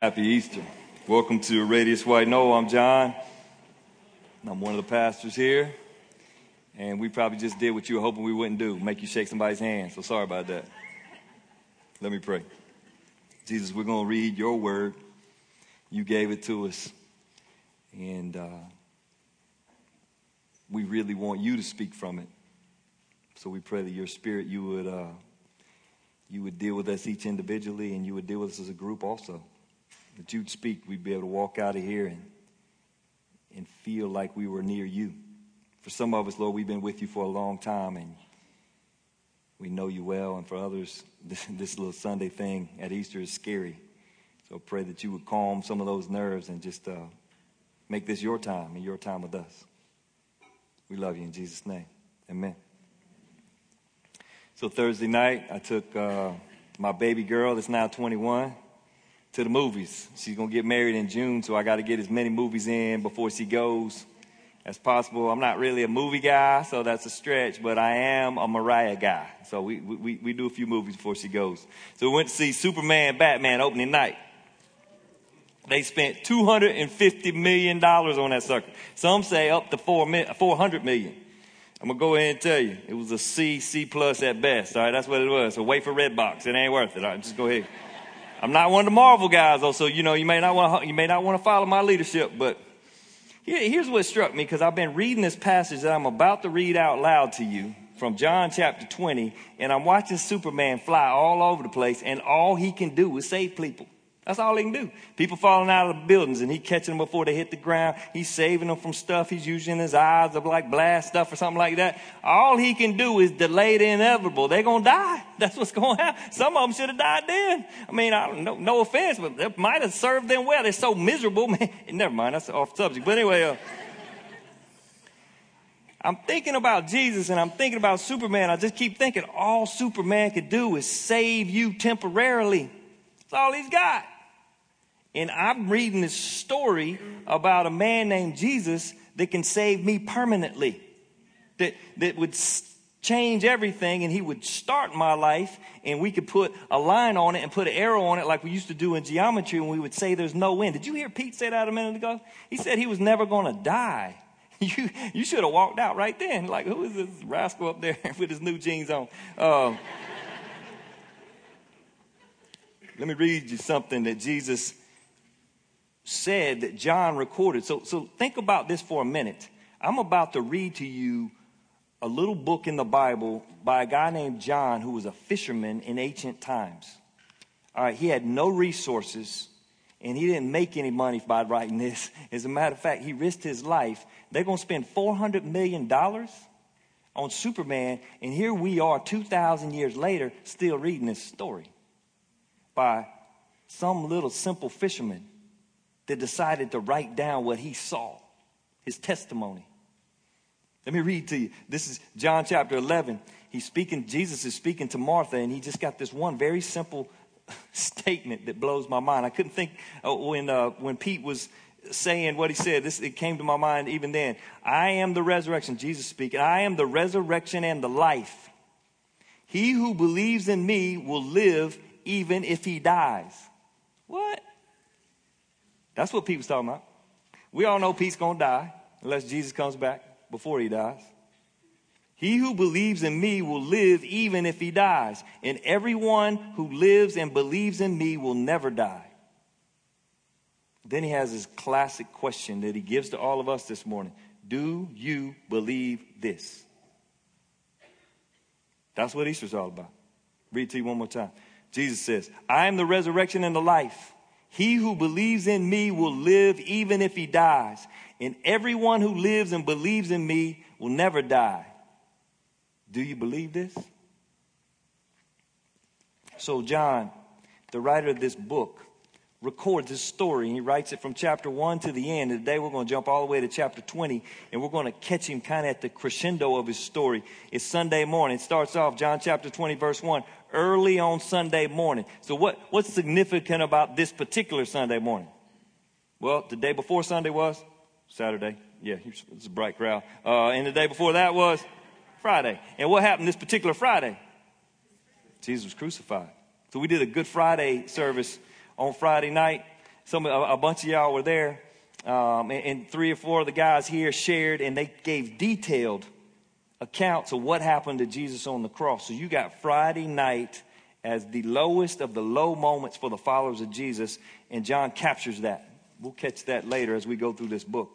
Happy Easter. Welcome to Radius White No. I'm John. I'm one of the pastors here. And we probably just did what you were hoping we wouldn't do make you shake somebody's hand. So sorry about that. Let me pray. Jesus, we're going to read your word. You gave it to us. And uh, we really want you to speak from it. So we pray that your spirit, you would, uh, you would deal with us each individually and you would deal with us as a group also that you'd speak, we'd be able to walk out of here and, and feel like we were near you. For some of us, Lord, we've been with you for a long time and we know you well. And for others, this, this little Sunday thing at Easter is scary. So I pray that you would calm some of those nerves and just uh, make this your time and your time with us. We love you in Jesus' name. Amen. So Thursday night, I took uh, my baby girl that's now 21 to the movies. She's going to get married in June, so I got to get as many movies in before she goes as possible. I'm not really a movie guy, so that's a stretch, but I am a Mariah guy. So we, we, we do a few movies before she goes. So we went to see Superman Batman opening night. They spent $250 million on that sucker. Some say up to 400 million. I'm gonna go ahead and tell you, it was a C, C plus at best. All right, that's what it was. So wait for Redbox. It ain't worth it. All right, just go ahead. I'm not one of the Marvel guys, though, so you know you may not want you may not want to follow my leadership. But here's what struck me because I've been reading this passage that I'm about to read out loud to you from John chapter 20, and I'm watching Superman fly all over the place, and all he can do is save people. That's all he can do. People falling out of the buildings and he catching them before they hit the ground. He's saving them from stuff. He's using his eyes of like blast stuff or something like that. All he can do is delay the inevitable. They're going to die. That's what's going to happen. Some of them should have died then. I mean, I don't know, no offense, but it might have served them well. They're so miserable, man. Never mind. That's off subject. But anyway, uh, I'm thinking about Jesus and I'm thinking about Superman. I just keep thinking all Superman could do is save you temporarily. That's all he's got. And I'm reading this story about a man named Jesus that can save me permanently, that, that would change everything and he would start my life and we could put a line on it and put an arrow on it like we used to do in geometry and we would say there's no end. Did you hear Pete say that a minute ago? He said he was never going to die. You, you should have walked out right then. Like, who is this rascal up there with his new jeans on? Um, let me read you something that Jesus said that John recorded. So, so think about this for a minute. I'm about to read to you a little book in the Bible by a guy named John who was a fisherman in ancient times. All right, he had no resources and he didn't make any money by writing this. As a matter of fact, he risked his life. They're going to spend $400 million on Superman, and here we are 2,000 years later still reading this story by some little simple fisherman that decided to write down what he saw, his testimony. Let me read to you. This is John chapter 11. He's speaking, Jesus is speaking to Martha, and he just got this one very simple statement that blows my mind. I couldn't think uh, when, uh, when Pete was saying what he said, this, it came to my mind even then. I am the resurrection, Jesus speaking. I am the resurrection and the life. He who believes in me will live even if he dies. What? That's what Pete was talking about. We all know Pete's going to die unless Jesus comes back before he dies. He who believes in me will live even if he dies, and everyone who lives and believes in me will never die. Then he has his classic question that he gives to all of us this morning Do you believe this? That's what Easter's all about. Read to you one more time. Jesus says, I am the resurrection and the life. He who believes in me will live even if he dies. And everyone who lives and believes in me will never die. Do you believe this? So, John, the writer of this book, records this story. He writes it from chapter 1 to the end. And today we're going to jump all the way to chapter 20 and we're going to catch him kind of at the crescendo of his story. It's Sunday morning. It starts off, John chapter 20, verse 1 early on Sunday morning. So what, what's significant about this particular Sunday morning? Well, the day before Sunday was Saturday. Yeah, it's a bright crowd. Uh, and the day before that was Friday. And what happened this particular Friday? Jesus was crucified. So we did a Good Friday service on Friday night. some a, a bunch of y'all were there, um, and, and three or four of the guys here shared, and they gave detailed accounts of what happened to Jesus on the cross. So you got Friday night as the lowest of the low moments for the followers of Jesus, and John captures that. We'll catch that later as we go through this book.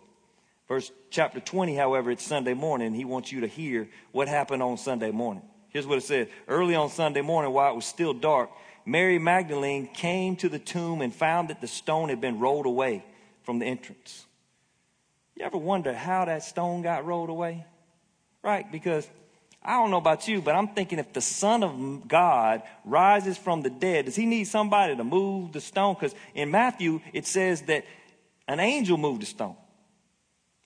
Verse chapter 20, however, it's Sunday morning. He wants you to hear what happened on Sunday morning. Here's what it said. Early on Sunday morning, while it was still dark, Mary Magdalene came to the tomb and found that the stone had been rolled away from the entrance. You ever wonder how that stone got rolled away? Right? Because I don't know about you, but I'm thinking if the Son of God rises from the dead, does he need somebody to move the stone? Because in Matthew, it says that an angel moved the stone.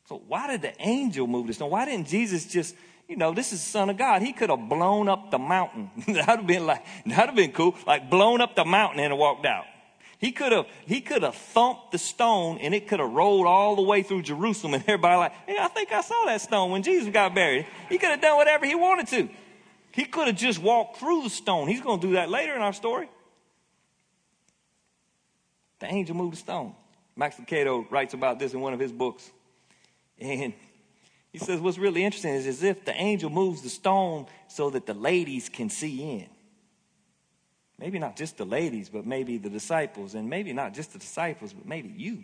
So why did the angel move the stone? Why didn't Jesus just, you know, this is the Son of God. He could have blown up the mountain. that'd have been like, that'd have been cool. Like blown up the mountain and walked out. He could have he could have thumped the stone and it could have rolled all the way through Jerusalem and everybody like, hey, I think I saw that stone when Jesus got buried. He could have done whatever he wanted to. He could have just walked through the stone. He's going to do that later in our story. The angel moved the stone. Max Lucado writes about this in one of his books. And he says what's really interesting is as if the angel moves the stone so that the ladies can see in. Maybe not just the ladies, but maybe the disciples, and maybe not just the disciples, but maybe you.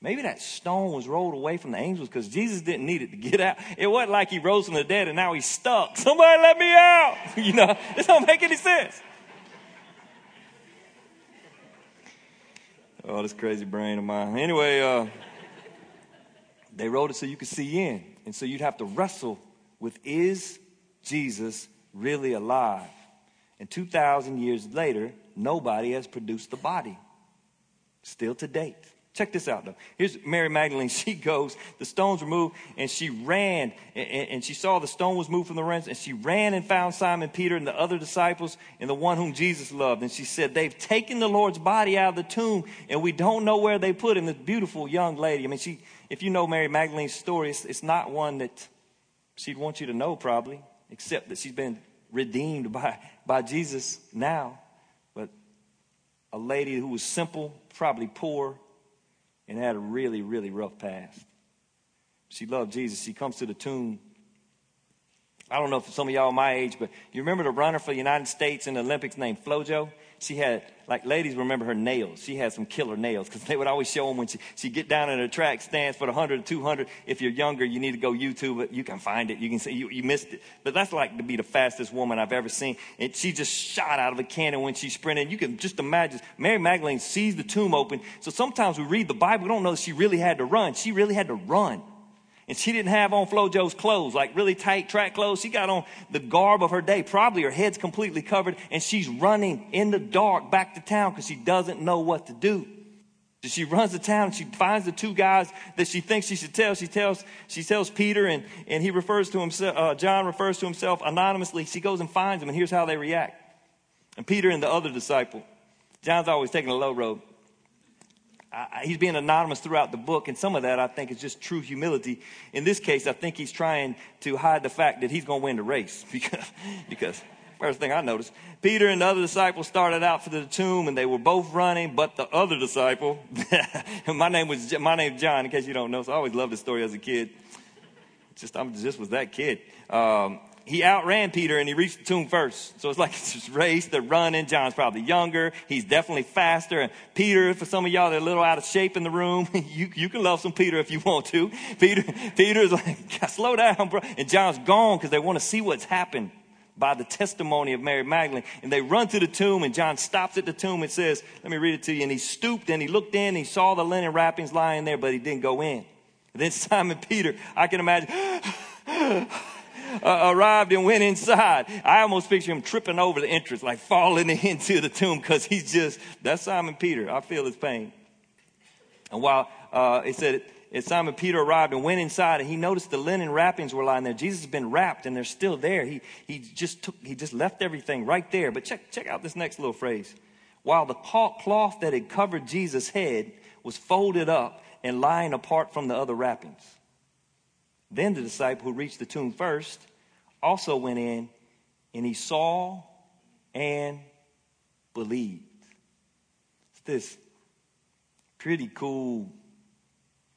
Maybe that stone was rolled away from the angels because Jesus didn't need it to get out. It wasn't like he rose from the dead and now he's stuck. Somebody let me out. You know, this don't make any sense. Oh, this crazy brain of mine. Anyway, uh, they wrote it so you could see in. And so you'd have to wrestle with is Jesus really alive? And 2,000 years later, nobody has produced the body. Still to date. Check this out, though. Here's Mary Magdalene. She goes, the stones were moved, and she ran, and, and, she saw the stone was moved from the rents, and she ran and found Simon Peter and the other disciples and the one whom Jesus loved. And she said, They've taken the Lord's body out of the tomb, and we don't know where they put him. This beautiful young lady. I mean, she, if you know Mary Magdalene's story, it's, it's not one that she'd want you to know, probably, except that she's been redeemed by, by Jesus now. But a lady who was simple, probably poor, and had a really, really rough past. She loved Jesus. She comes to the tomb. I don't know if some of y'all my age, but you remember the runner for the United States in the Olympics named Flojo? She had, like ladies remember her nails. She had some killer nails because they would always show them when she, she get down in her track stands for the 100 or 200. If you're younger, you need to go YouTube it. You can find it. You can see you, you missed it. But that's like to be the fastest woman I've ever seen. And she just shot out of a cannon when she sprinted. You can just imagine. Mary Magdalene sees the tomb open. So sometimes we read the Bible, we don't know she really had to run. She really had to run. And she didn't have on Flojo's clothes, like really tight track clothes. She got on the garb of her day. Probably her head's completely covered and she's running in the dark back to town because she doesn't know what to do. So she runs to town and she finds the two guys that she thinks she should tell. She tells, she tells Peter and, and he refers to himself, uh, John refers to himself anonymously. She goes and finds them and here's how they react. And Peter and the other disciple, John's always taking the low road. I, he's being anonymous throughout the book, and some of that I think is just true humility. In this case, I think he's trying to hide the fact that he's going to win the race because, because first thing I noticed, Peter and the other disciple started out for the tomb, and they were both running, but the other disciple, my name was my name's John, in case you don't know, so I always loved this story as a kid. Just I'm just was that kid. Um, he outran Peter and he reached the tomb first. So it's like it's this race. They're running. John's probably younger. He's definitely faster. And Peter, for some of y'all that are a little out of shape in the room, you, you can love some Peter if you want to. Peter, Peter's like, slow down, bro. And John's gone because they want to see what's happened by the testimony of Mary Magdalene. And they run to the tomb and John stops at the tomb and says, let me read it to you. And he stooped and he looked in and he saw the linen wrappings lying there, but he didn't go in. And then Simon Peter, I can imagine, uh, arrived and went inside. I almost picture him tripping over the entrance, like falling into the tomb because he's just, that's Simon Peter. I feel his pain. And while uh, it said, it, Simon Peter arrived and went inside and he noticed the linen wrappings were lying there. Jesus has been wrapped and they're still there. He, he just took, he just left everything right there. But check, check out this next little phrase. While the cloth that had covered Jesus' head was folded up and lying apart from the other wrappings. Then the disciple who reached the tomb first also went in and he saw and believed. It's this pretty cool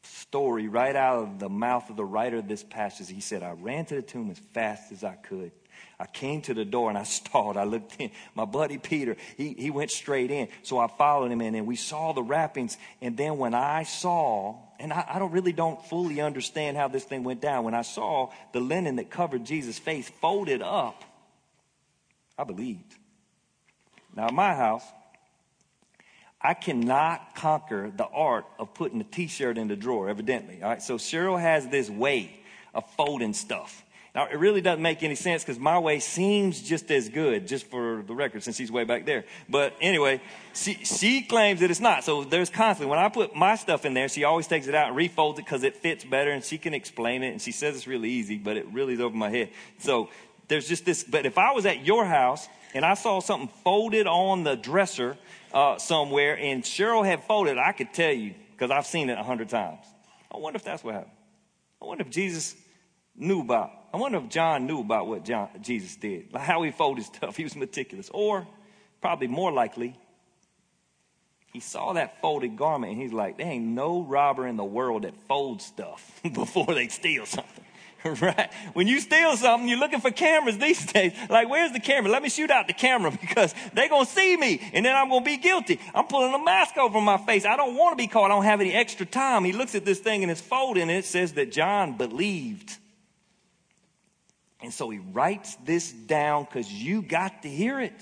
story right out of the mouth of the writer of this passage. He said, I ran to the tomb as fast as I could. I came to the door and I stalled. I looked in. My buddy Peter, he, he went straight in. So I followed him in and we saw the wrappings. And then when I saw, and I, I don't really don't fully understand how this thing went down, when I saw the linen that covered Jesus' face folded up, I believed. Now, my house, I cannot conquer the art of putting a t-shirt in the drawer, evidently. All right. So Cheryl has this way of folding stuff. Now, it really doesn't make any sense because my way seems just as good, just for the record, since he's way back there. But anyway, she, she claims that it's not. So there's constantly, when I put my stuff in there, she always takes it out and refolds it because it fits better and she can explain it. And she says it's really easy, but it really is over my head. So there's just this. But if I was at your house and I saw something folded on the dresser uh, somewhere and Cheryl had folded, I could tell you because I've seen it a hundred times. I wonder if that's what happened. I wonder if Jesus knew about. I wonder if John knew about what John, Jesus did, like how he folded stuff. He was meticulous. Or, probably more likely, he saw that folded garment and he's like, there ain't no robber in the world that folds stuff before they steal something. right? When you steal something, you're looking for cameras these days. Like, where's the camera? Let me shoot out the camera because they're going to see me and then I'm going to be guilty. I'm pulling a mask over my face. I don't want to be caught. I don't have any extra time. He looks at this thing and it's folded and it says that John believed. And so he writes this down because you got to hear it.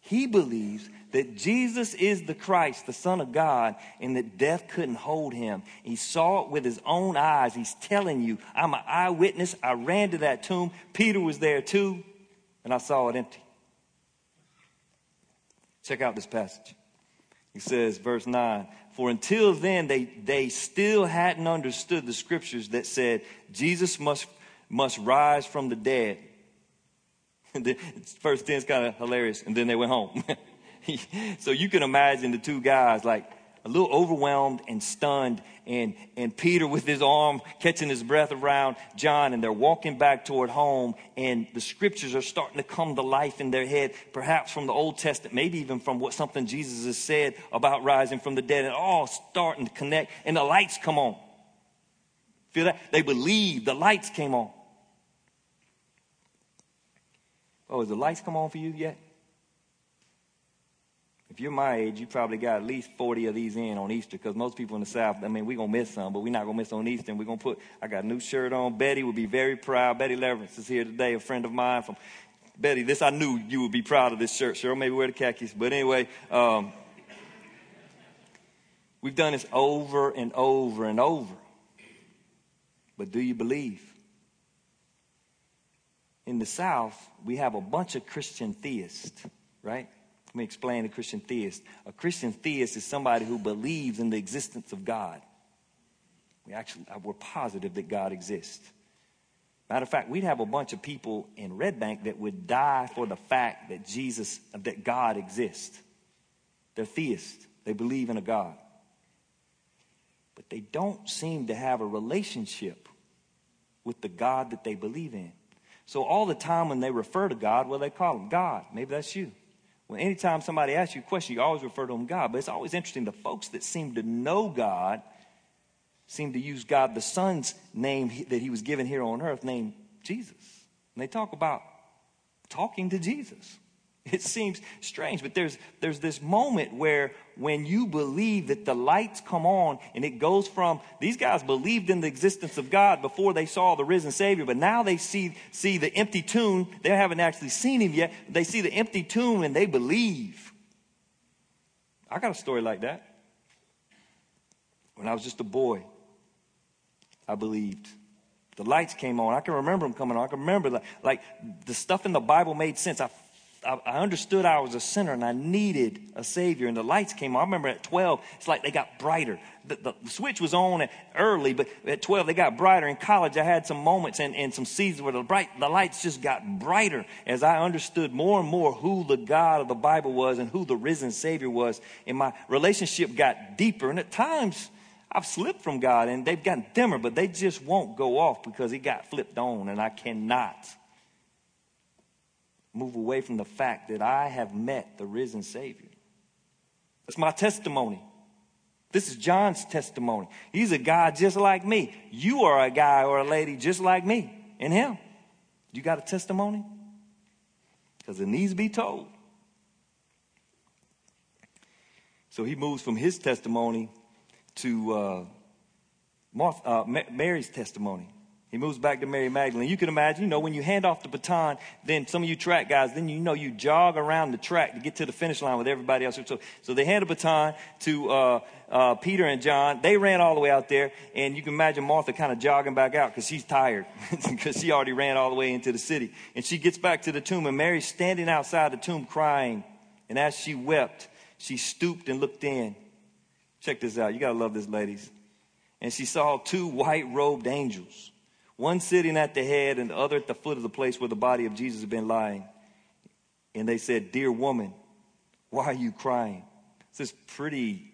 He believes that Jesus is the Christ, the Son of God, and that death couldn't hold him. He saw it with his own eyes. He's telling you, I'm an eyewitness. I ran to that tomb. Peter was there too, and I saw it empty. Check out this passage. He says, verse 9, for until then they, they still hadn't understood the scriptures that said Jesus must must rise from the dead. First 10 is kind of hilarious, and then they went home. so you can imagine the two guys like a little overwhelmed and stunned, and, and Peter with his arm catching his breath around John, and they're walking back toward home, and the scriptures are starting to come to life in their head, perhaps from the Old Testament, maybe even from what something Jesus has said about rising from the dead, and all starting to connect, and the lights come on. Feel that? They believe the lights came on. Oh, has the lights come on for you yet? If you're my age, you probably got at least 40 of these in on Easter because most people in the South, I mean, we're going to miss some, but we're not going to miss on Easter. And we're going to put, I got a new shirt on. Betty will be very proud. Betty Leverance is here today, a friend of mine from Betty. This, I knew you would be proud of this shirt. Cheryl, maybe wear the khakis. But anyway, um, we've done this over and over and over. But do you believe? In the South, we have a bunch of Christian theists, right? Let me explain a Christian theist. A Christian theist is somebody who believes in the existence of God. We actually, uh, we're positive that God exists. Matter of fact, we'd have a bunch of people in Red Bank that would die for the fact that Jesus, that God exists. They're theists. They believe in a God. But they don't seem to have a relationship with the God that they believe in. So all the time when they refer to God, well, they call him God. Maybe that's you. Well, anytime somebody asks you a question, you always refer to him God. But it's always interesting. The folks that seem to know God seem to use God the Son's name that he was given here on earth, named Jesus. And they talk about talking to Jesus. It seems strange, but there's, there's this moment where when you believe that the lights come on and it goes from these guys believed in the existence of God before they saw the risen Savior, but now they see, see the empty tomb. They haven't actually seen him yet. They see the empty tomb and they believe. I got a story like that. When I was just a boy, I believed. The lights came on. I can remember them coming on. I can remember like, like the stuff in the Bible made sense. I I, understood I was a sinner and I needed a Savior. And the lights came on. I remember at 12, it's like they got brighter. The, the, the switch was on early, but at 12 they got brighter. In college, I had some moments and, and some seasons where the, bright, the lights just got brighter as I understood more and more who the God of the Bible was and who the risen Savior was. And my relationship got deeper. And at times, I've slipped from God and they've gotten dimmer, but they just won't go off because He got flipped on and I cannot move away from the fact that I have met the risen Savior. That's my testimony. This is John's testimony. He's a guy just like me. You are a guy or a lady just like me and him. You got a testimony? Because it needs to be told. So he moves from his testimony to uh, Martha, uh, Mary's testimony. He moves back to Mary Magdalene. You can imagine, you know, when you hand off the baton, then some of you track guys, then you know you jog around the track to get to the finish line with everybody else. So, so they hand a baton to uh, uh, Peter and John. They ran all the way out there, and you can imagine Martha kind of jogging back out because she's tired because she already ran all the way into the city. And she gets back to the tomb, and Mary's standing outside the tomb crying. And as she wept, she stooped and looked in. Check this out. You got to love this, ladies. And she saw two white robed angels one sitting at the head and the other at the foot of the place where the body of Jesus had been lying. And they said, Dear woman, why are you crying? This pretty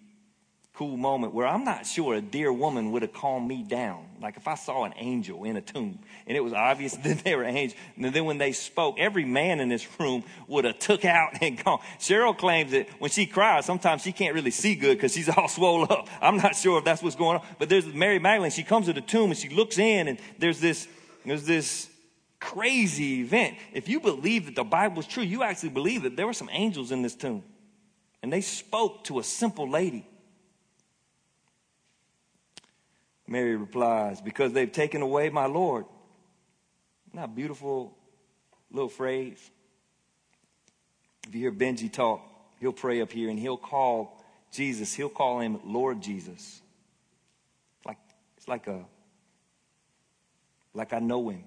cool moment where I'm not sure a dear woman would have calmed me down. Like if I saw an angel in a tomb and it was obvious that they were angels, and then when they spoke, every man in this room would have took out and gone. Cheryl claims that when she cries, sometimes she can't really see good because she's all swollen up. I'm not sure if that's what's going on. But there's Mary Magdalene. She comes to the tomb and she looks in and there's this, there's this crazy event. If you believe that the Bible is true, you actually believe that there were some angels in this tomb. And they spoke to a simple lady Mary replies, Because they've taken away my Lord. Not beautiful little phrase. If you hear Benji talk, he'll pray up here and he'll call Jesus, he'll call him Lord Jesus. Like it's like a like I know him.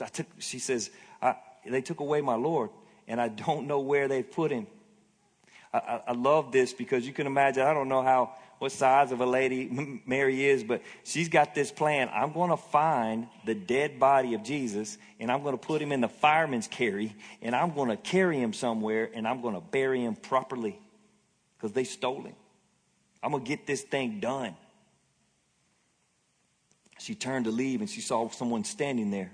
I took, she says, they took away my Lord, and I don't know where they've put him. I, I, I love this because you can imagine, I don't know how what size of a lady Mary is, but she's got this plan. I'm going to find the dead body of Jesus and I'm going to put him in the fireman's carry and I'm going to carry him somewhere and I'm going to bury him properly because they stole him. I'm going to get this thing done. She turned to leave and she saw someone standing there.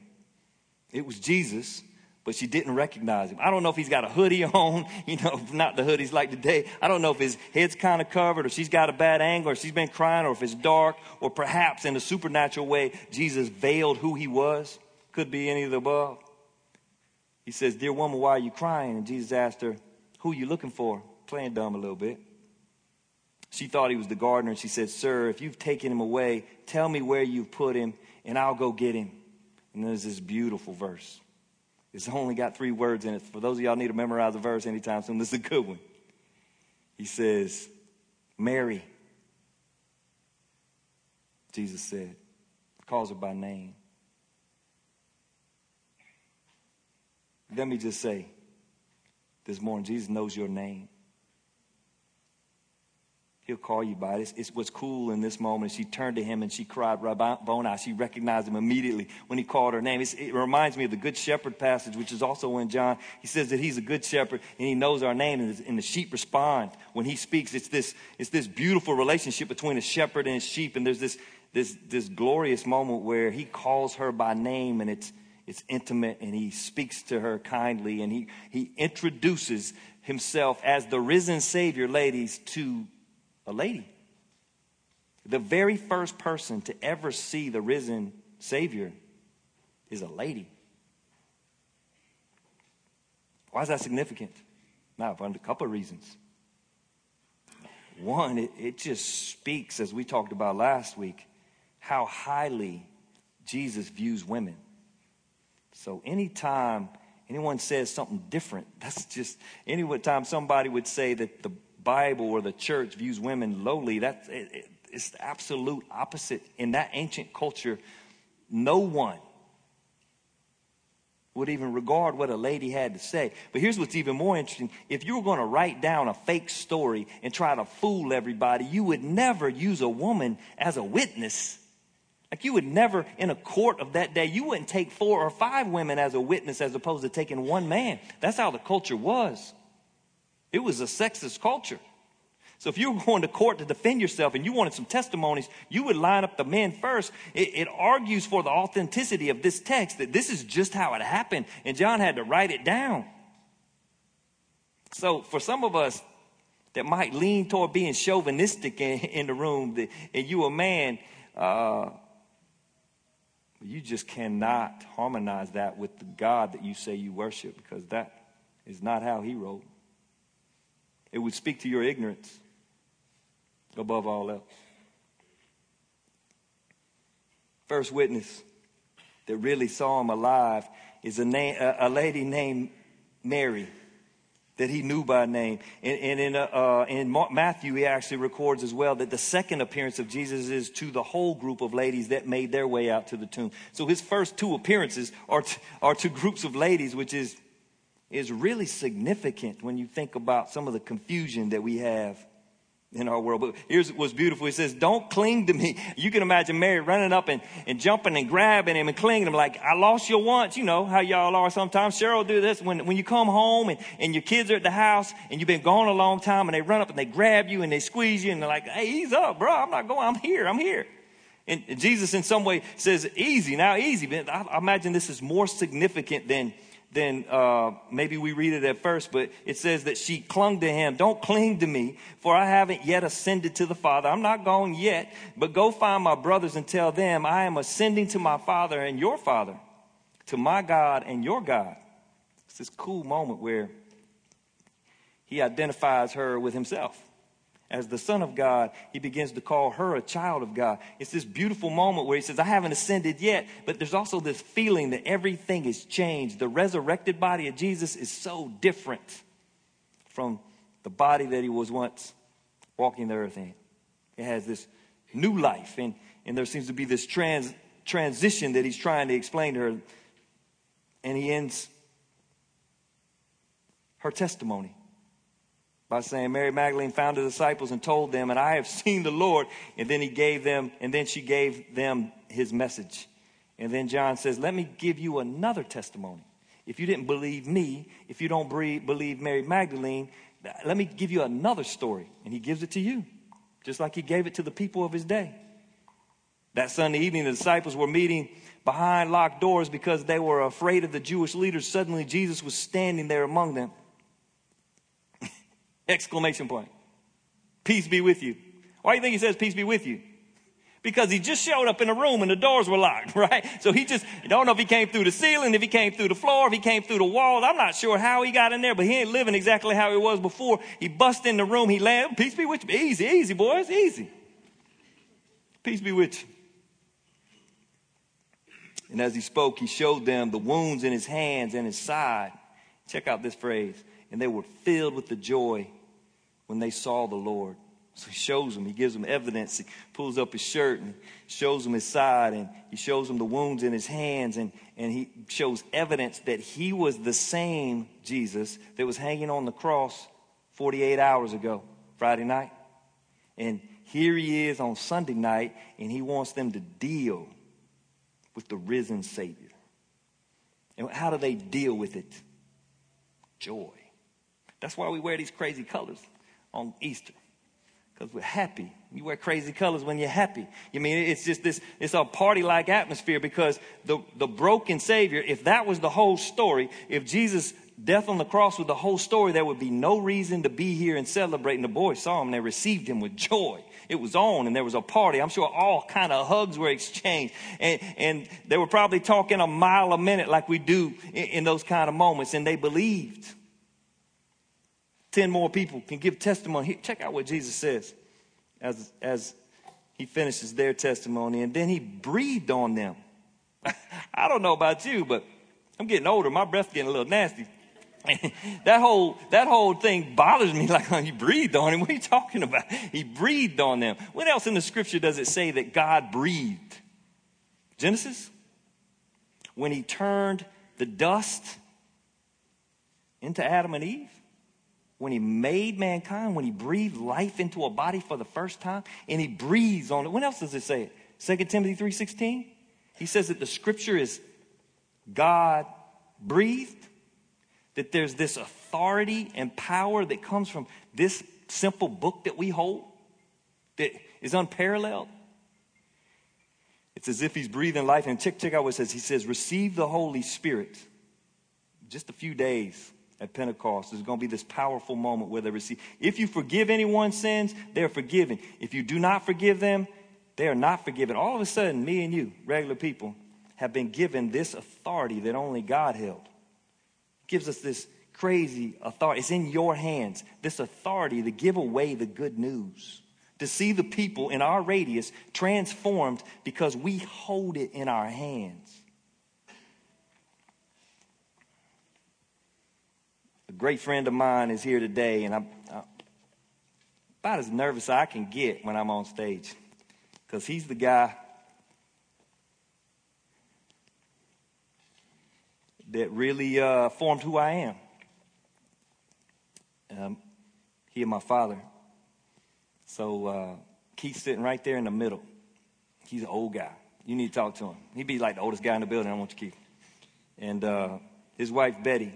It was Jesus but she didn't recognize him. I don't know if he's got a hoodie on, you know, not the hoodies like today. I don't know if his head's kind of covered or she's got a bad angle or she's been crying or if it's dark or perhaps in a supernatural way Jesus veiled who he was. Could be any of the above. He says, Dear woman, why are you crying? And Jesus asked her, Who you looking for? Playing dumb a little bit. She thought he was the gardener and she said, Sir, if you've taken him away, tell me where you've put him and I'll go get him. And there's this beautiful verse. It's only got three words in it. For those of y'all need to memorize a verse anytime soon, this is a good one. He says, Mary. Jesus said, calls her by name. Let me just say this morning, Jesus knows your name. He'll call you by it. It's, what's cool in this moment. She turned to him and she cried, Rabboni. She recognized him immediately when he called her name. It's, it reminds me of the Good Shepherd passage, which is also in John. He says that he's a good shepherd and he knows our name, and, and the sheep respond when he speaks. It's this, it's this beautiful relationship between a shepherd and his sheep, and there's this, this, this glorious moment where he calls her by name, and it's, it's intimate, and he speaks to her kindly, and he, he introduces himself as the risen Savior, ladies, to a lady. The very first person to ever see the risen Savior is a lady. Why is that significant? Now, for a couple of reasons. One, it, it just speaks, as we talked about last week, how highly Jesus views women. So anytime anyone says something different, that's just any time somebody would say that the Bible or the church views women lowly, that's it, it's the absolute opposite. In that ancient culture, no one would even regard what a lady had to say. But here's what's even more interesting. If you were going to write down a fake story and try to fool everybody, you would never use a woman as a witness. Like you would never, in a court of that day, you wouldn't take four or five women as a witness as opposed to taking one man. That's how the culture was. It was a sexist culture. So if you were going to court to defend yourself and you wanted some testimonies, you would line up the men first. It, it, argues for the authenticity of this text that this is just how it happened, and John had to write it down. So for some of us, that might lean toward being chauvinistic in, in the room, and you a man, uh, you just cannot harmonize that with the God that you say you worship because that is not how he wrote. It would speak to your ignorance above all else. First witness that really saw him alive is a, name, a, lady named Mary that he knew by name. And, and in, uh, uh in Matthew, he actually records as well that the second appearance of Jesus is to the whole group of ladies that made their way out to the tomb. So his first two appearances are are to groups of ladies, which is, is really significant when you think about some of the confusion that we have in our world. But here's what's beautiful. He says, Don't cling to me. You can imagine Mary running up and, and jumping and grabbing him and clinging him like, I lost you once. You know how y'all are sometimes. Cheryl do this when, when you come home and, and your kids are at the house and you've been gone a long time and they run up and they grab you and they squeeze you and they're like, Hey, ease up, bro. I'm not going. I'm here. I'm here. And Jesus in some way says, easy, now easy. But I, I imagine this is more significant than than uh, maybe we read it at first, but it says that she clung to him. Don't cling to me, for I haven't yet ascended to the Father. I'm not gone yet, but go find my brothers and tell them I am ascending to my Father and your Father, to my God and your God. It's this cool moment where he identifies her with himself as the Son of God, he begins to call her a child of God. It's this beautiful moment where he says, I haven't ascended yet, but there's also this feeling that everything is changed. The resurrected body of Jesus is so different from the body that he was once walking the earth in. It has this new life, and, and there seems to be this trans, transition that he's trying to explain to her. And he ends her testimony by saying, Mary Magdalene found the disciples and told them, and I have seen the Lord. And then he gave them, and then she gave them his message. And then John says, Let me give you another testimony. If you didn't believe me, if you don't believe Mary Magdalene, let me give you another story. And he gives it to you, just like he gave it to the people of his day. That Sunday evening, the disciples were meeting behind locked doors because they were afraid of the Jewish leaders. Suddenly, Jesus was standing there among them. Exclamation point. Peace be with you. Why do you think he says peace be with you? Because he just showed up in a room and the doors were locked, right? So he just, I don't know if he came through the ceiling, if he came through the floor, if he came through the walls. I'm not sure how he got in there, but he ain't living exactly how he was before. He bust in the room, he landed, peace be with you. Easy, easy, boys, easy. Peace be with you. And as he spoke, he showed them the wounds in his hands and his side. Check out this phrase. And they were filled with the joy when they saw the Lord. So he shows them, he gives them evidence. He pulls up his shirt and shows them his side, and he shows them the wounds in his hands, and, and he shows evidence that he was the same Jesus that was hanging on the cross 48 hours ago, Friday night. And here he is on Sunday night, and he wants them to deal with the risen Savior. And how do they deal with it? Joy. That's why we wear these crazy colors on Easter because we're happy. You wear crazy colors when you're happy. You mean it's just this, it's a party like atmosphere because the, the broken Savior, if that was the whole story, if Jesus' death on the cross was the whole story, there would be no reason to be here and celebrating. The boys saw him they received him with joy. It was on and there was a party. I'm sure all kind of hugs were exchanged. And, and they were probably talking a mile a minute like we do in, in those kind of moments. And they believed. 10 more people can give testimony. Check out what Jesus says as, as he finishes their testimony. And then he breathed on them. I don't know about you, but I'm getting older. My breath's getting a little nasty. that whole that whole thing bothers me. Like he breathed on him. What are you talking about? He breathed on them. What else in the scripture does it say that God breathed? Genesis, when he turned the dust into Adam and Eve when he made mankind, when he breathed life into a body for the first time, and he breathes on it. What else does it say? 2 Timothy 3.16? He says that the scripture is God breathed, that there's this authority and power that comes from this simple book that we hold that is unparalleled. It's as if he's breathing life. And check, check out what it says. He says, receive the Holy Spirit just a few days at Pentecost. There's going to be this powerful moment where they receive. If you forgive anyone's sins, they're forgiven. If you do not forgive them, they are not forgiven. All of a sudden, me and you, regular people, have been given this authority that only God held. It gives us this crazy authority. It's in your hands, this authority to give away the good news, to see the people in our radius transformed because we hold it in our hands. Great friend of mine is here today, and I'm, I'm about as nervous as I can get when I'm on stage because he's the guy that really uh, formed who I am. Um, he and my father. So uh, Keith's sitting right there in the middle. He's an old guy. You need to talk to him. He'd be like the oldest guy in the building. I want you, Keith. And uh, his wife, Betty.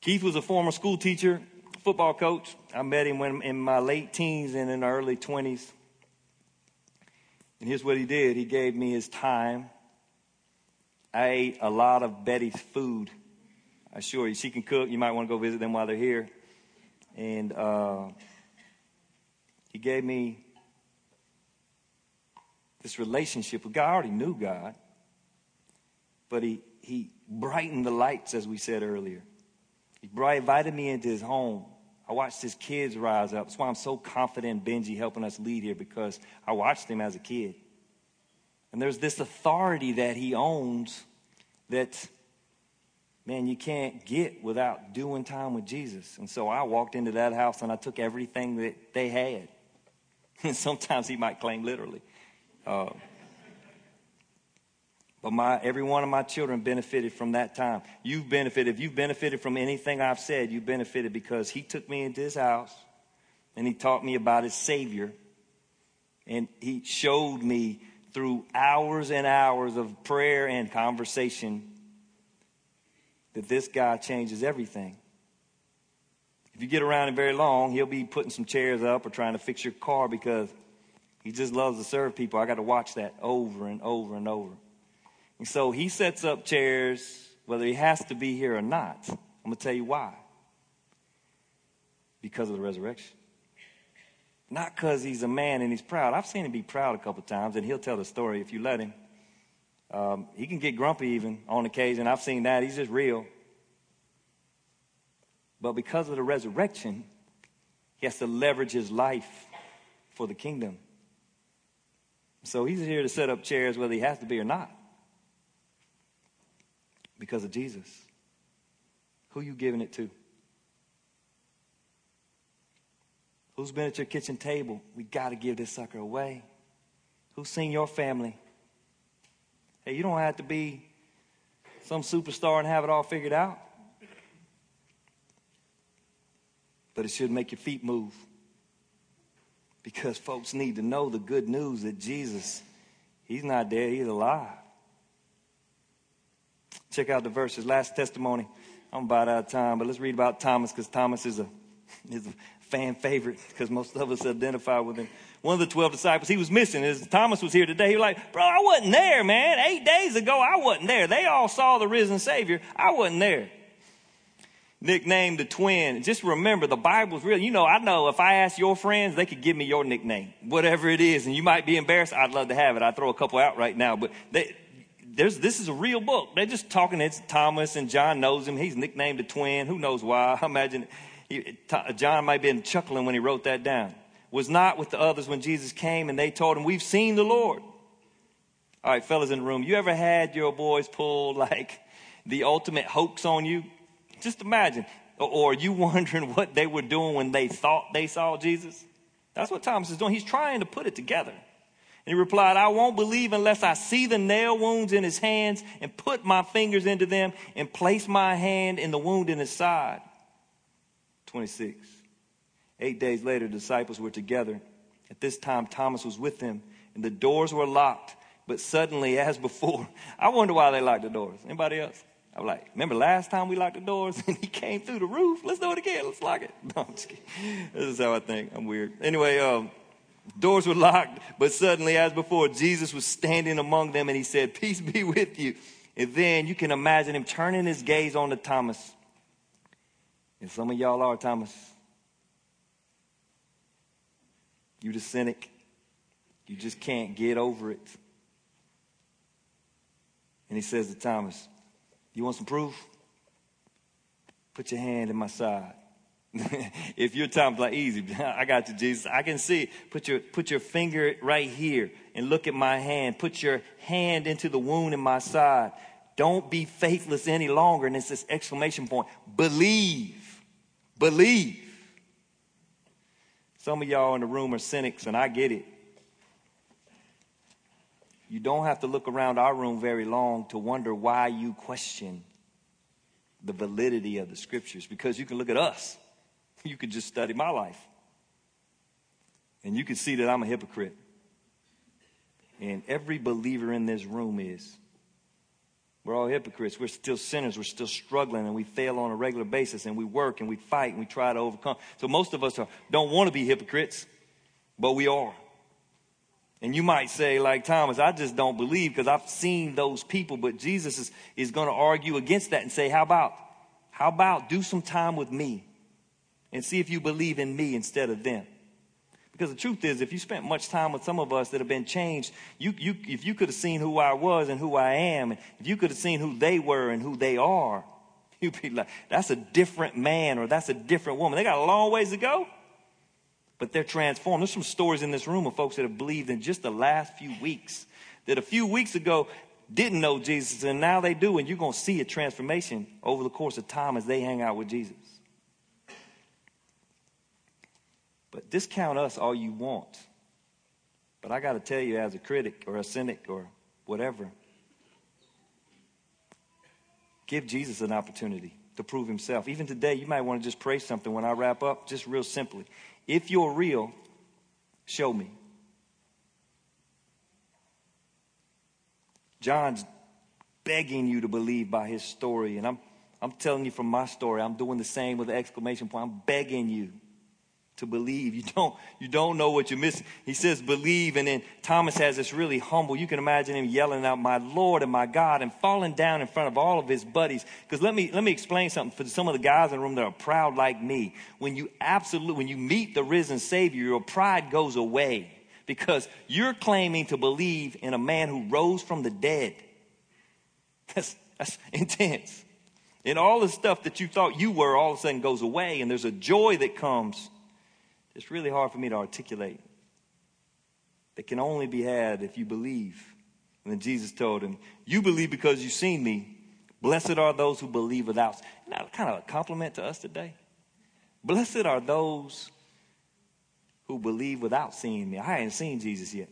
Keith was a former school teacher, football coach. I met him when in my late teens and in the early 20s. And here's what he did he gave me his time. I ate a lot of Betty's food. I assure you, she can cook. You might want to go visit them while they're here. And uh, he gave me this relationship with God. I already knew God, but he, he brightened the lights, as we said earlier. He invited me into his home. I watched his kids rise up. That's why I'm so confident in Benji helping us lead here because I watched him as a kid. And there's this authority that he owns that, man, you can't get without doing time with Jesus. And so I walked into that house and I took everything that they had. And sometimes he might claim literally. Uh, but my, every one of my children benefited from that time. You've benefited. If you've benefited from anything I've said, you benefited because he took me into his house and he taught me about his Savior. And he showed me through hours and hours of prayer and conversation that this guy changes everything. If you get around him very long, he'll be putting some chairs up or trying to fix your car because he just loves to serve people. I got to watch that over and over and over. And so he sets up chairs, whether he has to be here or not. I'm going to tell you why. Because of the resurrection. Not because he's a man and he's proud. I've seen him be proud a couple times, and he'll tell the story if you let him. Um, he can get grumpy even on occasion. I've seen that. He's just real. But because of the resurrection, he has to leverage his life for the kingdom. So he's here to set up chairs whether he has to be or not because of Jesus. Who you giving it to? Who's been at your kitchen table? We got to give this sucker away. Who's seen your family? Hey, you don't have to be some superstar and have it all figured out. But it should make your feet move. Because folks need to know the good news that Jesus, He's not dead, He's alive. Check out the verses. Last testimony. I'm about out of time, but let's read about Thomas because Thomas is a, is a fan favorite because most of us identify with him. One of the 12 disciples, he was missing. As Thomas was here today, he was like, Bro, I wasn't there, man. Eight days ago, I wasn't there. They all saw the risen Savior. I wasn't there. Nicknamed the twin. Just remember, the Bible's real. You know, I know if I ask your friends, they could give me your nickname, whatever it is, and you might be embarrassed. I'd love to have it. I'd throw a couple out right now, but they, there's, this is a real book. They're just talking. It's Thomas and John knows him. He's nicknamed the twin. Who knows why? I imagine he, John might have been chuckling when he wrote that down. Was not with the others when Jesus came and they told him, We've seen the Lord. All right, fellas in the room, you ever had your boys pull like the ultimate hoax on you? Just imagine. Or, are you wondering what they were doing when they thought they saw Jesus? That's what Thomas is doing. He's trying to put it together. And he replied, I won't believe unless I see the nail wounds in his hands and put my fingers into them and place my hand in the wound in his side. 26. Eight days later, the disciples were together. At this time, Thomas was with them, and the doors were locked. But suddenly, as before, I wonder why they locked the doors. Anybody else? I'm like, remember last time we locked the doors and he came through the roof? Let's do it again. Let's lock it. No, I'm just kidding. This is how I think. I'm weird. Anyway, um, Doors were locked, but suddenly, as before, Jesus was standing among them and he said, Peace be with you. And then you can imagine him turning his gaze on to Thomas. And some of y'all are, Thomas. You the cynic. You just can't get over it. And he says to Thomas, You want some proof? Put your hand in my side. if your time's like easy, I got you, Jesus. I can see. Put your put your finger right here and look at my hand. Put your hand into the wound in my side. Don't be faithless any longer. And it's this exclamation point. Believe. Believe. Some of y'all in the room are cynics, and I get it. You don't have to look around our room very long to wonder why you question the validity of the scriptures because you can look at us. You could just study my life. And you can see that I'm a hypocrite. And every believer in this room is. We're all hypocrites. We're still sinners. We're still struggling and we fail on a regular basis and we work and we fight and we try to overcome. So most of us are, don't want to be hypocrites, but we are. And you might say, like Thomas, I just don't believe because I've seen those people, but Jesus is, is going to argue against that and say, how about, how about do some time with me and see if you believe in me instead of them? Because the truth is, if you spent much time with some of us that have been changed, you, you, if you could have seen who I was and who I am, and if you could have seen who they were and who they are, you'd be like, that's a different man or that's a different woman. They got a long ways to go but they're transformed. There's some stories in this room of folks that have believed in just the last few weeks that a few weeks ago didn't know Jesus and now they do, and you're going to see a transformation over the course of time as they hang out with Jesus. But discount us all you want. But I got to tell you, as a critic or a cynic or whatever, give Jesus an opportunity to prove himself. Even today, you might want to just pray something when I wrap up, just real simply. If you're real, show me. John's begging you to believe by his story. And I'm, I'm telling you from my story, I'm doing the same with the exclamation point. I'm begging you to believe. You don't, you don't know what you're missing. He says believe, and then Thomas has this really humble, you can imagine him yelling out, my Lord and my God, and falling down in front of all of his buddies. Because let me, let me explain something for some of the guys in the room that are proud like me. When you absolutely, when you meet the risen Savior, your pride goes away because you're claiming to believe in a man who rose from the dead. That's, that's intense. And all the stuff that you thought you were all of a sudden goes away, and there's a joy that comes it's really hard for me to articulate. That can only be had if you believe. And then Jesus told him, You believe because you've seen me. Blessed are those who believe without. Isn't that kind of a compliment to us today? Blessed are those who believe without seeing me. I hadn't seen Jesus yet,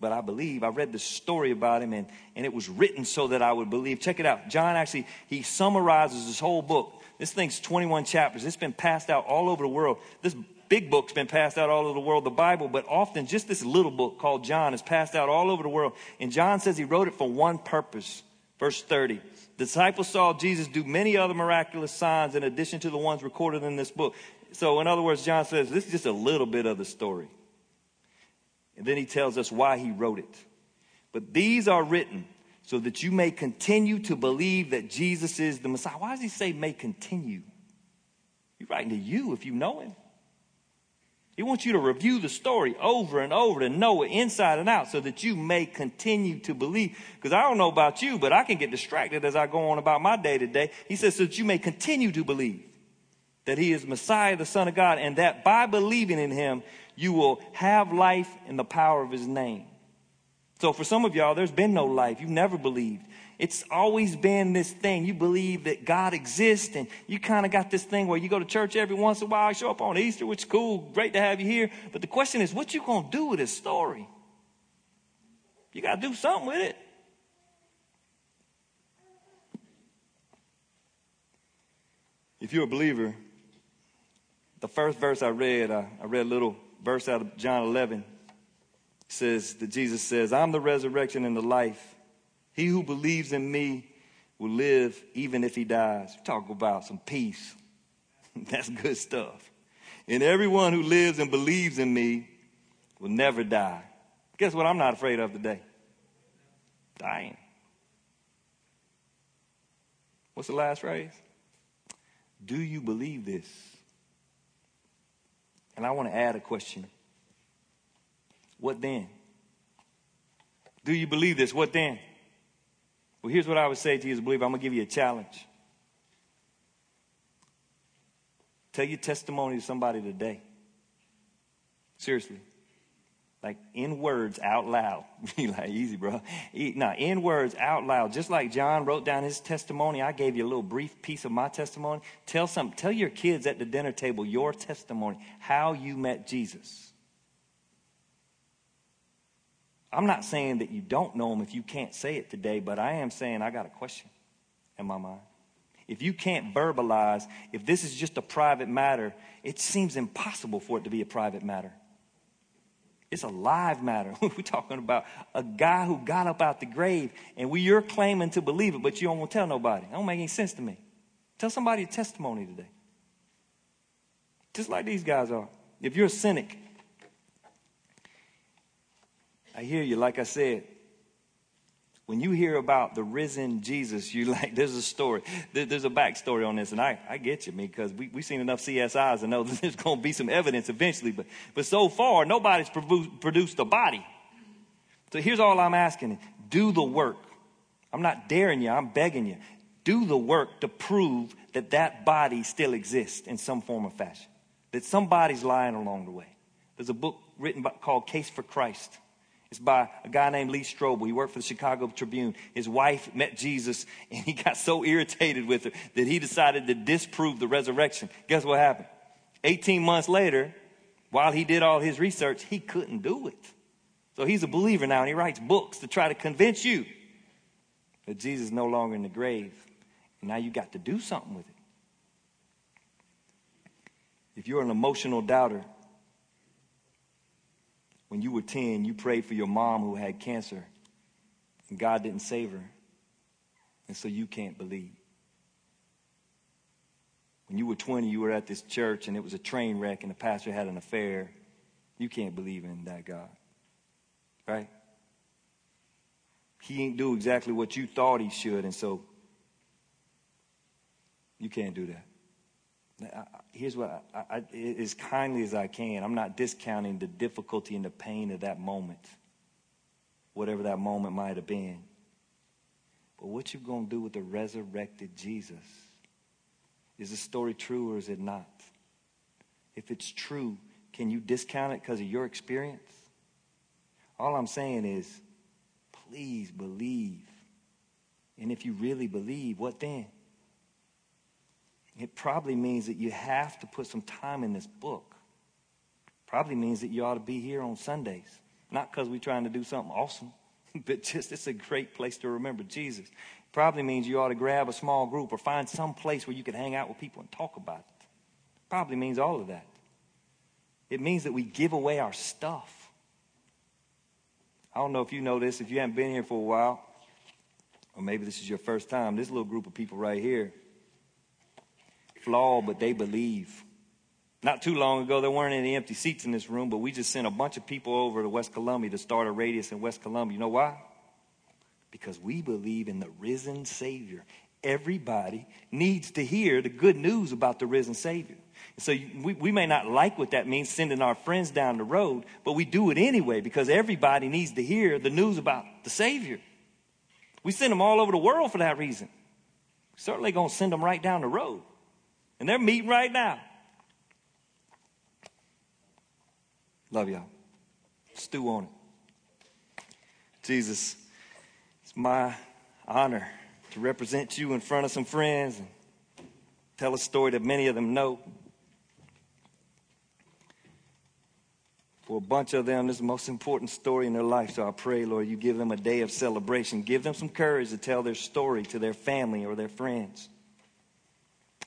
but I believe. I read the story about him, and, and it was written so that I would believe. Check it out. John actually, he summarizes this whole book. This thing's 21 chapters. It's been passed out all over the world. This big book's been passed out all over the world, the Bible, but often just this little book called John is passed out all over the world. And John says he wrote it for one purpose. Verse 30. The disciples saw Jesus do many other miraculous signs in addition to the ones recorded in this book. So, in other words, John says this is just a little bit of the story. And then he tells us why he wrote it. But these are written so that you may continue to believe that Jesus is the Messiah. Why does he say may continue? He's writing to you if you know him. He wants you to review the story over and over to know it inside and out so that you may continue to believe. Because I don't know about you, but I can get distracted as I go on about my day to day. He says, so that you may continue to believe that he is Messiah, the Son of God, and that by believing in him, you will have life in the power of his name. So for some of y'all, there's been no life. You've never believed. It's always been this thing. You believe that God exists, and you kind of got this thing where you go to church every once in a while, show up on Easter, which is cool, great to have you here. But the question is, what you gonna do with this story? You gotta do something with it. If you're a believer, the first verse I read, I, I read a little verse out of John 11. Says that Jesus says, I'm the resurrection and the life. He who believes in me will live even if he dies. Talk about some peace. That's good stuff. And everyone who lives and believes in me will never die. Guess what I'm not afraid of today? Dying. What's the last phrase? Do you believe this? And I want to add a question. What then? Do you believe this? What then? Well, here's what I would say to you as a believer. I'm going to give you a challenge. Tell your testimony to somebody today. Seriously. Like in words out loud. Be like, easy, bro. Now, in words out loud. Just like John wrote down his testimony, I gave you a little brief piece of my testimony. Tell some, tell your kids at the dinner table your testimony, how you met Jesus. I'm not saying that you don't know him if you can't say it today, but I am saying I got a question in my mind. If you can't verbalize, if this is just a private matter, it seems impossible for it to be a private matter. It's a live matter. We're talking about a guy who got up out the grave, and we, you're claiming to believe it, but you don't want to tell nobody. It don't make any sense to me. Tell somebody a testimony today. Just like these guys are. If you're a cynic, I hear you, like I said. When you hear about the risen Jesus, you like, there's a story. There's a backstory on this, and I, I get you, because we, we've seen enough CSIs to know that there's going to be some evidence eventually. But, but so far, nobody's produced a body. So here's all I'm asking do the work. I'm not daring you, I'm begging you. Do the work to prove that that body still exists in some form or fashion, that somebody's lying along the way. There's a book written by, called Case for Christ. It's by a guy named Lee Strobel. He worked for the Chicago Tribune. His wife met Jesus and he got so irritated with her that he decided to disprove the resurrection. Guess what happened? 18 months later, while he did all his research, he couldn't do it. So he's a believer now and he writes books to try to convince you that Jesus is no longer in the grave. And now you got to do something with it. If you're an emotional doubter, when you were 10, you prayed for your mom who had cancer, and God didn't save her. And so you can't believe. When you were 20, you were at this church and it was a train wreck and the pastor had an affair. You can't believe in that God. Right? He ain't do exactly what you thought he should, and so you can't do that here's what I, I, as kindly as I can, I'm not discounting the difficulty and the pain of that moment, whatever that moment might have been. But what you're going to do with the resurrected Jesus? Is the story true or is it not? If it's true, can you discount it because of your experience? All I'm saying is, please believe. And if you really believe, what then? It probably means that you have to put some time in this book. Probably means that you ought to be here on Sundays. Not because we're trying to do something awesome, but just it's a great place to remember Jesus. Probably means you ought to grab a small group or find some place where you can hang out with people and talk about it. Probably means all of that. It means that we give away our stuff. I don't know if you know this, if you haven't been here for a while, or maybe this is your first time, this little group of people right here flawed, but they believe. Not too long ago, there weren't any empty seats in this room, but we just sent a bunch of people over to West Columbia to start a radius in West Columbia. You know why? Because we believe in the risen Savior. Everybody needs to hear the good news about the risen Savior. So we, we may not like what that means, sending our friends down the road, but we do it anyway because everybody needs to hear the news about the Savior. We send them all over the world for that reason. Certainly going to send them right down the road. And they're meeting right now. Love y'all. Stew on it. Jesus, it's my honor to represent you in front of some friends and tell a story that many of them know. For a bunch of them, this is the most important story in their life. So I pray, Lord, you give them a day of celebration. Give them some courage to tell their story to their family or their friends.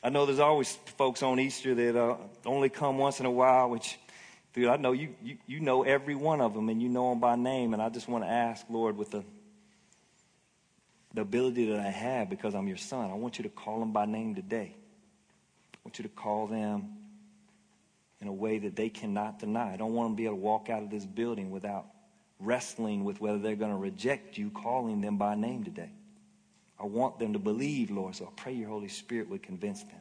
I know there's always folks on Easter that uh, only come once in a while, which, dude, I know you, you, you know every one of them and you know them by name. And I just want to ask, Lord, with the, the ability that I have because I'm your son, I want you to call them by name today. I want you to call them in a way that they cannot deny. I don't want them to be able to walk out of this building without wrestling with whether they're going to reject you calling them by name today. I want them to believe, Lord. So I pray your Holy Spirit would convince them.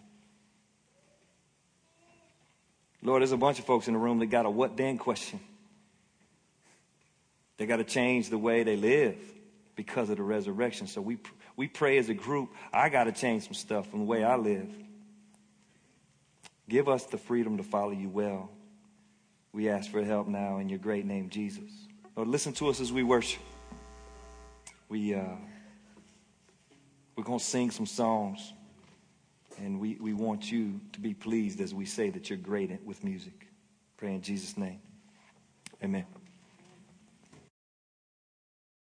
Lord, there's a bunch of folks in the room that got a what then question. They got to change the way they live because of the resurrection. So we, we pray as a group, I got to change some stuff from the way I live. Give us the freedom to follow you well. We ask for help now in your great name, Jesus. Lord, listen to us as we worship. We, uh, we're going to sing some songs, and we, we want you to be pleased as we say that you're great with music. Pray in Jesus' name. Amen.